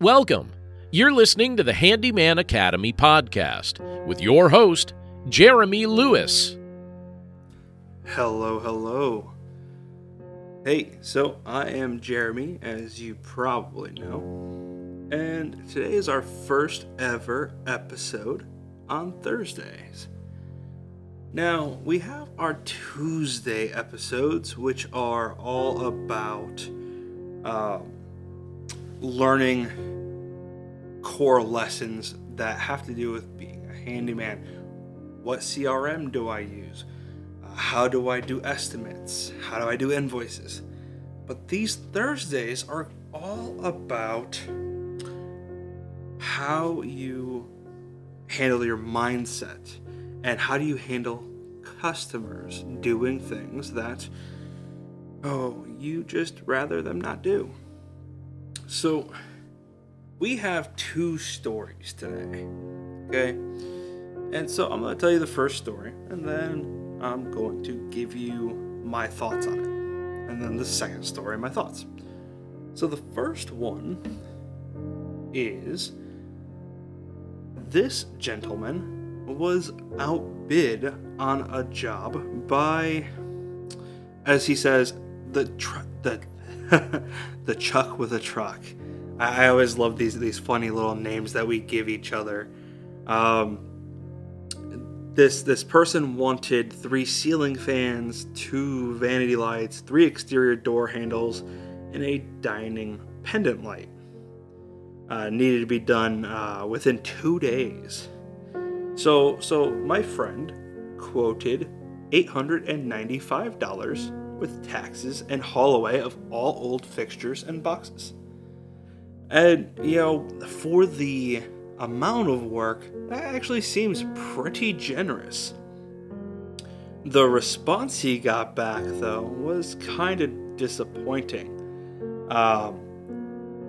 Welcome. You're listening to the Handyman Academy podcast with your host, Jeremy Lewis. Hello, hello. Hey, so I am Jeremy, as you probably know, and today is our first ever episode on Thursdays. Now, we have our Tuesday episodes, which are all about um, learning core lessons that have to do with being a handyman. What CRM do I use? Uh, how do I do estimates? How do I do invoices? But these Thursdays are all about how you handle your mindset and how do you handle customers doing things that oh you just rather them not do so, we have two stories today. Okay? And so I'm going to tell you the first story, and then I'm going to give you my thoughts on it. And then the second story, my thoughts. So, the first one is this gentleman was outbid on a job by, as he says, the tr- the the Chuck with a truck. I, I, always love these these funny little names that we give each other. Um, this this person wanted three ceiling fans, two vanity lights, three exterior door handles, and a dining pendant light. Uh, needed to be done uh, within two days. So so my friend quoted eight hundred and ninety five dollars with taxes and haul away of all old fixtures and boxes. And, you know, for the amount of work, that actually seems pretty generous. The response he got back, though, was kind of disappointing. Um,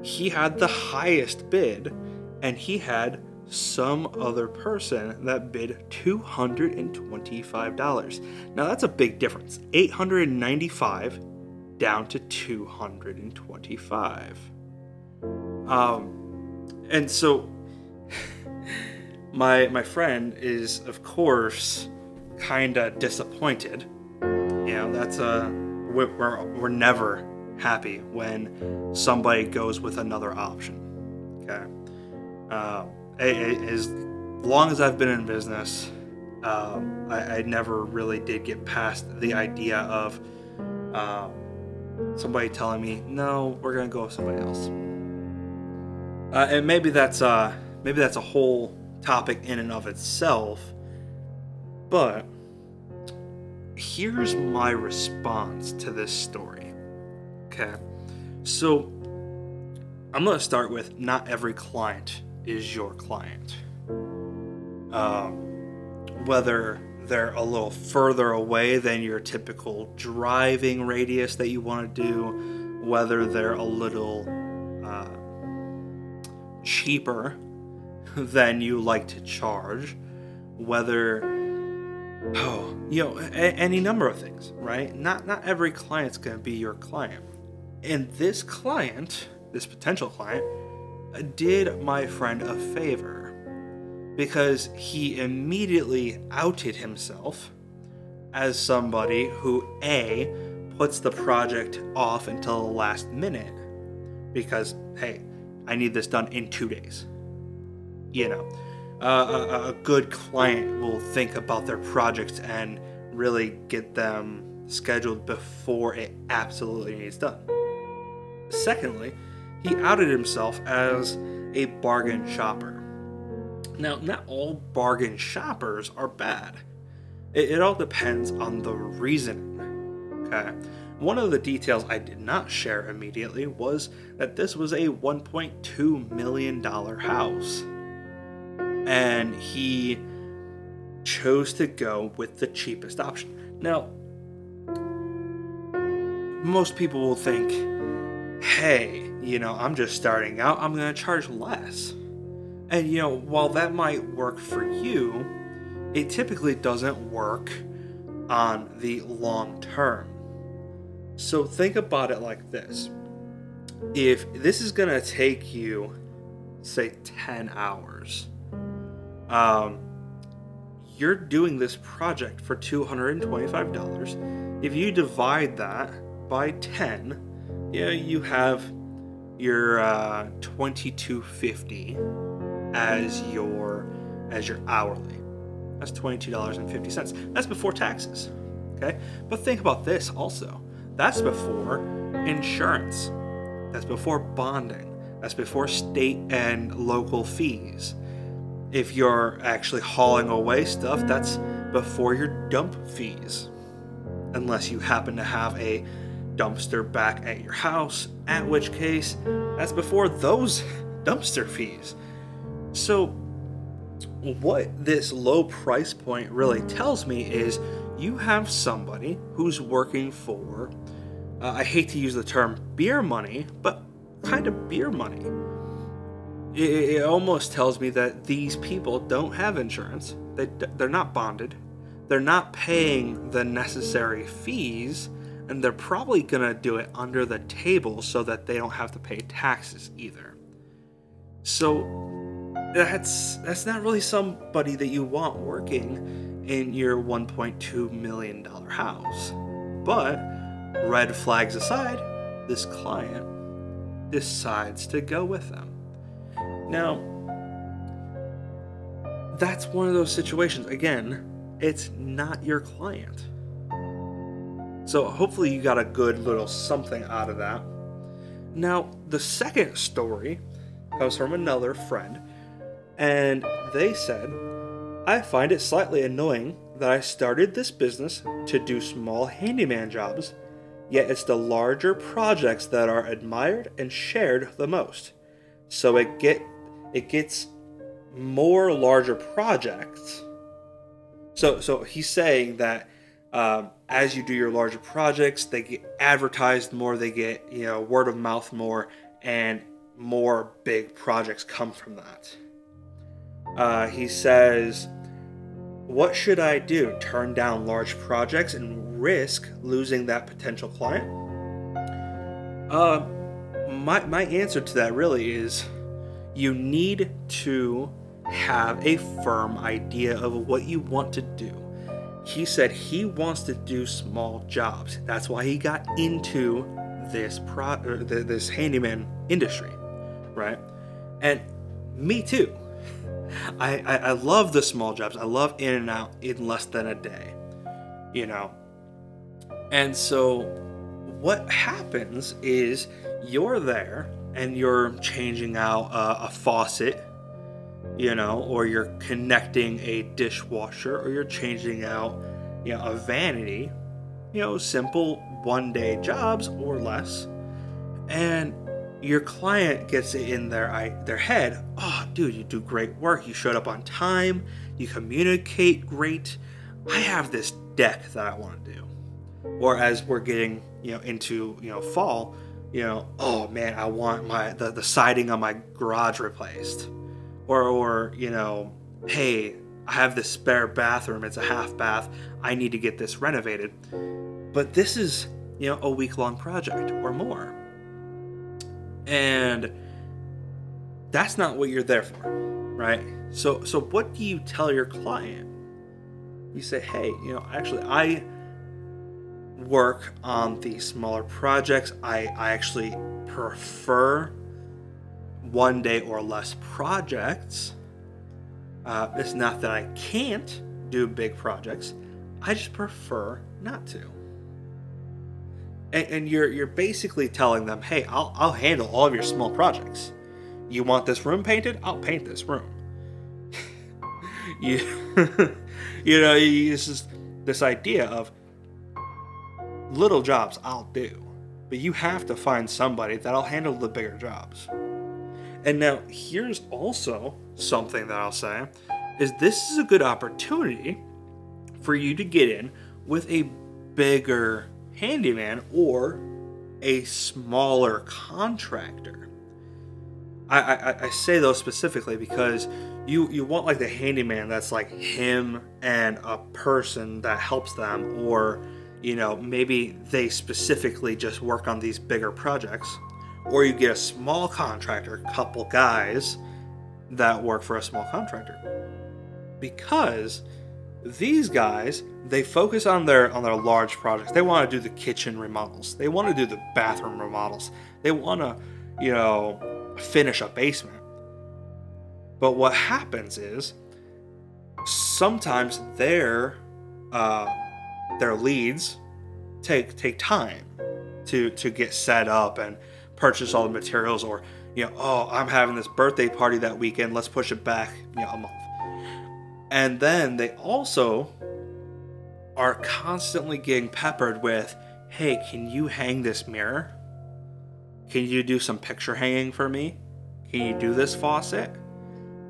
he had the highest bid, and he had some other person that bid $225. Now that's a big difference. 895 down to 225. Um and so my my friend is of course kind of disappointed. You know, that's a we're, we're, never happy when somebody goes with another option. Okay. Um, as long as I've been in business, um, I, I, never really did get past the idea of um, somebody telling me, "No, we're gonna go with somebody else." Uh, and maybe that's uh, maybe that's a whole topic in and of itself. But here's my response to this story. Okay, so I'm gonna start with not every client is your client. Um, whether they're a little further away than your typical driving radius that you want to do, whether they're a little uh, cheaper than you like to charge, whether oh you know a- any number of things, right? Not not every client's going to be your client, and this client, this potential client, did my friend a favor because he immediately outed himself as somebody who A puts the project off until the last minute because hey, I need this done in 2 days. You know, uh, a, a good client will think about their projects and really get them scheduled before it absolutely needs done. Secondly, he outed himself as a bargain shopper. Now, not all bargain shoppers are bad. It, it all depends on the reasoning. Okay. One of the details I did not share immediately was that this was a $1.2 million house. And he chose to go with the cheapest option. Now, most people will think, hey, you know, I'm just starting out, I'm going to charge less. And, you know, while that might work for you, it typically doesn't work on the long term. So think about it like this if this is going to take you say 10 hours, um, you're doing this project for $225. If you divide that by 10, yeah, you have your uh, 2250 as your as your hourly. That's $22.50. That's before taxes. Okay? But think about this also. That's before insurance. That's before bonding. That's before state and local fees. If you're actually hauling away stuff, that's before your dump fees. Unless you happen to have a dumpster back at your house, at which case, that's before those dumpster fees. So, what this low price point really tells me is you have somebody who's working for, uh, I hate to use the term beer money, but kind of beer money. It, it almost tells me that these people don't have insurance, they, they're not bonded, they're not paying the necessary fees, and they're probably going to do it under the table so that they don't have to pay taxes either. So that's that's not really somebody that you want working in your 1.2 million dollar house. But red flags aside, this client decides to go with them. Now, that's one of those situations. Again, it's not your client. So hopefully you got a good little something out of that. Now, the second story comes from another friend, and they said, I find it slightly annoying that I started this business to do small handyman jobs, yet it's the larger projects that are admired and shared the most. So it get it gets more larger projects. So so he's saying that um, as you do your larger projects, they get advertised more, they get you know word of mouth more, and more big projects come from that. Uh, he says, What should I do? Turn down large projects and risk losing that potential client? Uh, my, my answer to that really is you need to have a firm idea of what you want to do. He said he wants to do small jobs. That's why he got into this pro this handyman industry, right? And me too. I, I, I love the small jobs. I love in and out in less than a day, you know. And so, what happens is you're there and you're changing out a faucet, you know, or you're connecting a dishwasher, or you're changing out, you know, a vanity, you know, simple one day jobs or less. And your client gets it in their their head. Oh, dude, you do great work. You showed up on time. You communicate great. I have this deck that I want to do. Or as we're getting you know into you know fall, you know, oh man, I want my the, the siding on my garage replaced. Or or you know, hey, I have this spare bathroom. It's a half bath. I need to get this renovated. But this is you know a week long project or more and that's not what you're there for right so so what do you tell your client you say hey you know actually i work on these smaller projects i i actually prefer one day or less projects uh, it's not that i can't do big projects i just prefer not to and, and you're you're basically telling them, hey, I'll I'll handle all of your small projects. You want this room painted? I'll paint this room. you you know, it's just this idea of little jobs I'll do, but you have to find somebody that'll handle the bigger jobs. And now here's also something that I'll say is this is a good opportunity for you to get in with a bigger handyman or a smaller contractor. I, I, I, say those specifically because you, you want like the handyman that's like him and a person that helps them, or you know, maybe they specifically just work on these bigger projects, or you get a small contractor, a couple guys that work for a small contractor. Because these guys, they focus on their on their large projects. They want to do the kitchen remodels. They want to do the bathroom remodels. They want to, you know, finish a basement. But what happens is sometimes their uh, their leads take take time to to get set up and purchase all the materials or you know oh i'm having this birthday party that weekend let's push it back you know a month. And then they also are constantly getting peppered with hey can you hang this mirror? Can you do some picture hanging for me? Can you do this faucet?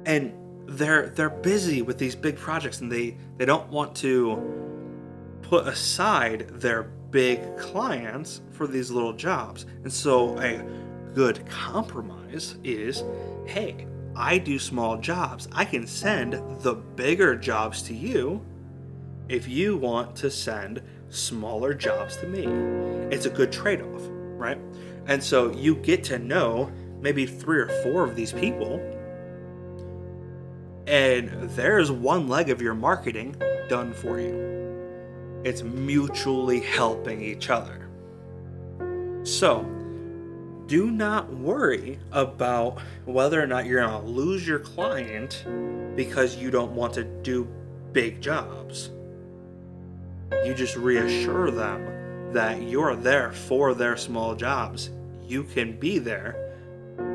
And they're they're busy with these big projects and they they don't want to put aside their big clients for these little jobs. And so a good compromise is, hey, I do small jobs. I can send the bigger jobs to you if you want to send smaller jobs to me. It's a good trade-off, right? And so you get to know maybe three or four of these people and there's one leg of your marketing done for you. It's mutually helping each other. So, do not worry about whether or not you're going to lose your client because you don't want to do big jobs. You just reassure them that you're there for their small jobs. You can be there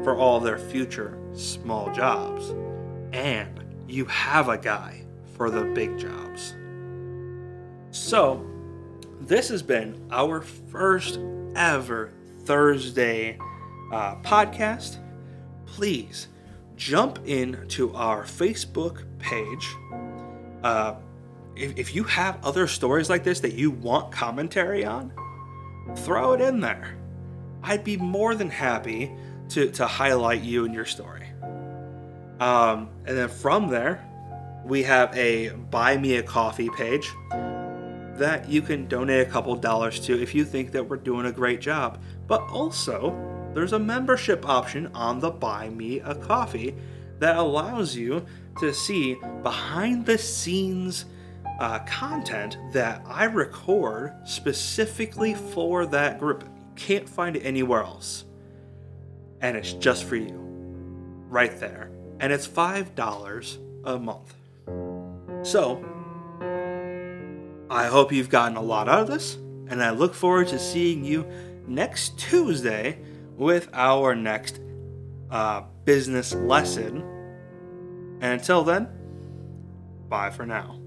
for all their future small jobs. And you have a guy for the big jobs. So, this has been our first ever Thursday uh, podcast. Please jump into our Facebook page. Uh, if, if you have other stories like this that you want commentary on, throw it in there. I'd be more than happy to, to highlight you and your story. Um, and then from there, we have a buy me a coffee page that you can donate a couple dollars to if you think that we're doing a great job. But also, there's a membership option on the buy me a coffee that allows you to see behind the scenes uh, content that I record specifically for that group. You can't find it anywhere else. And it's just for you, right there and it's $5 a month. So, I hope you've gotten a lot out of this, and I look forward to seeing you next Tuesday with our next uh, business lesson. And until then, bye for now.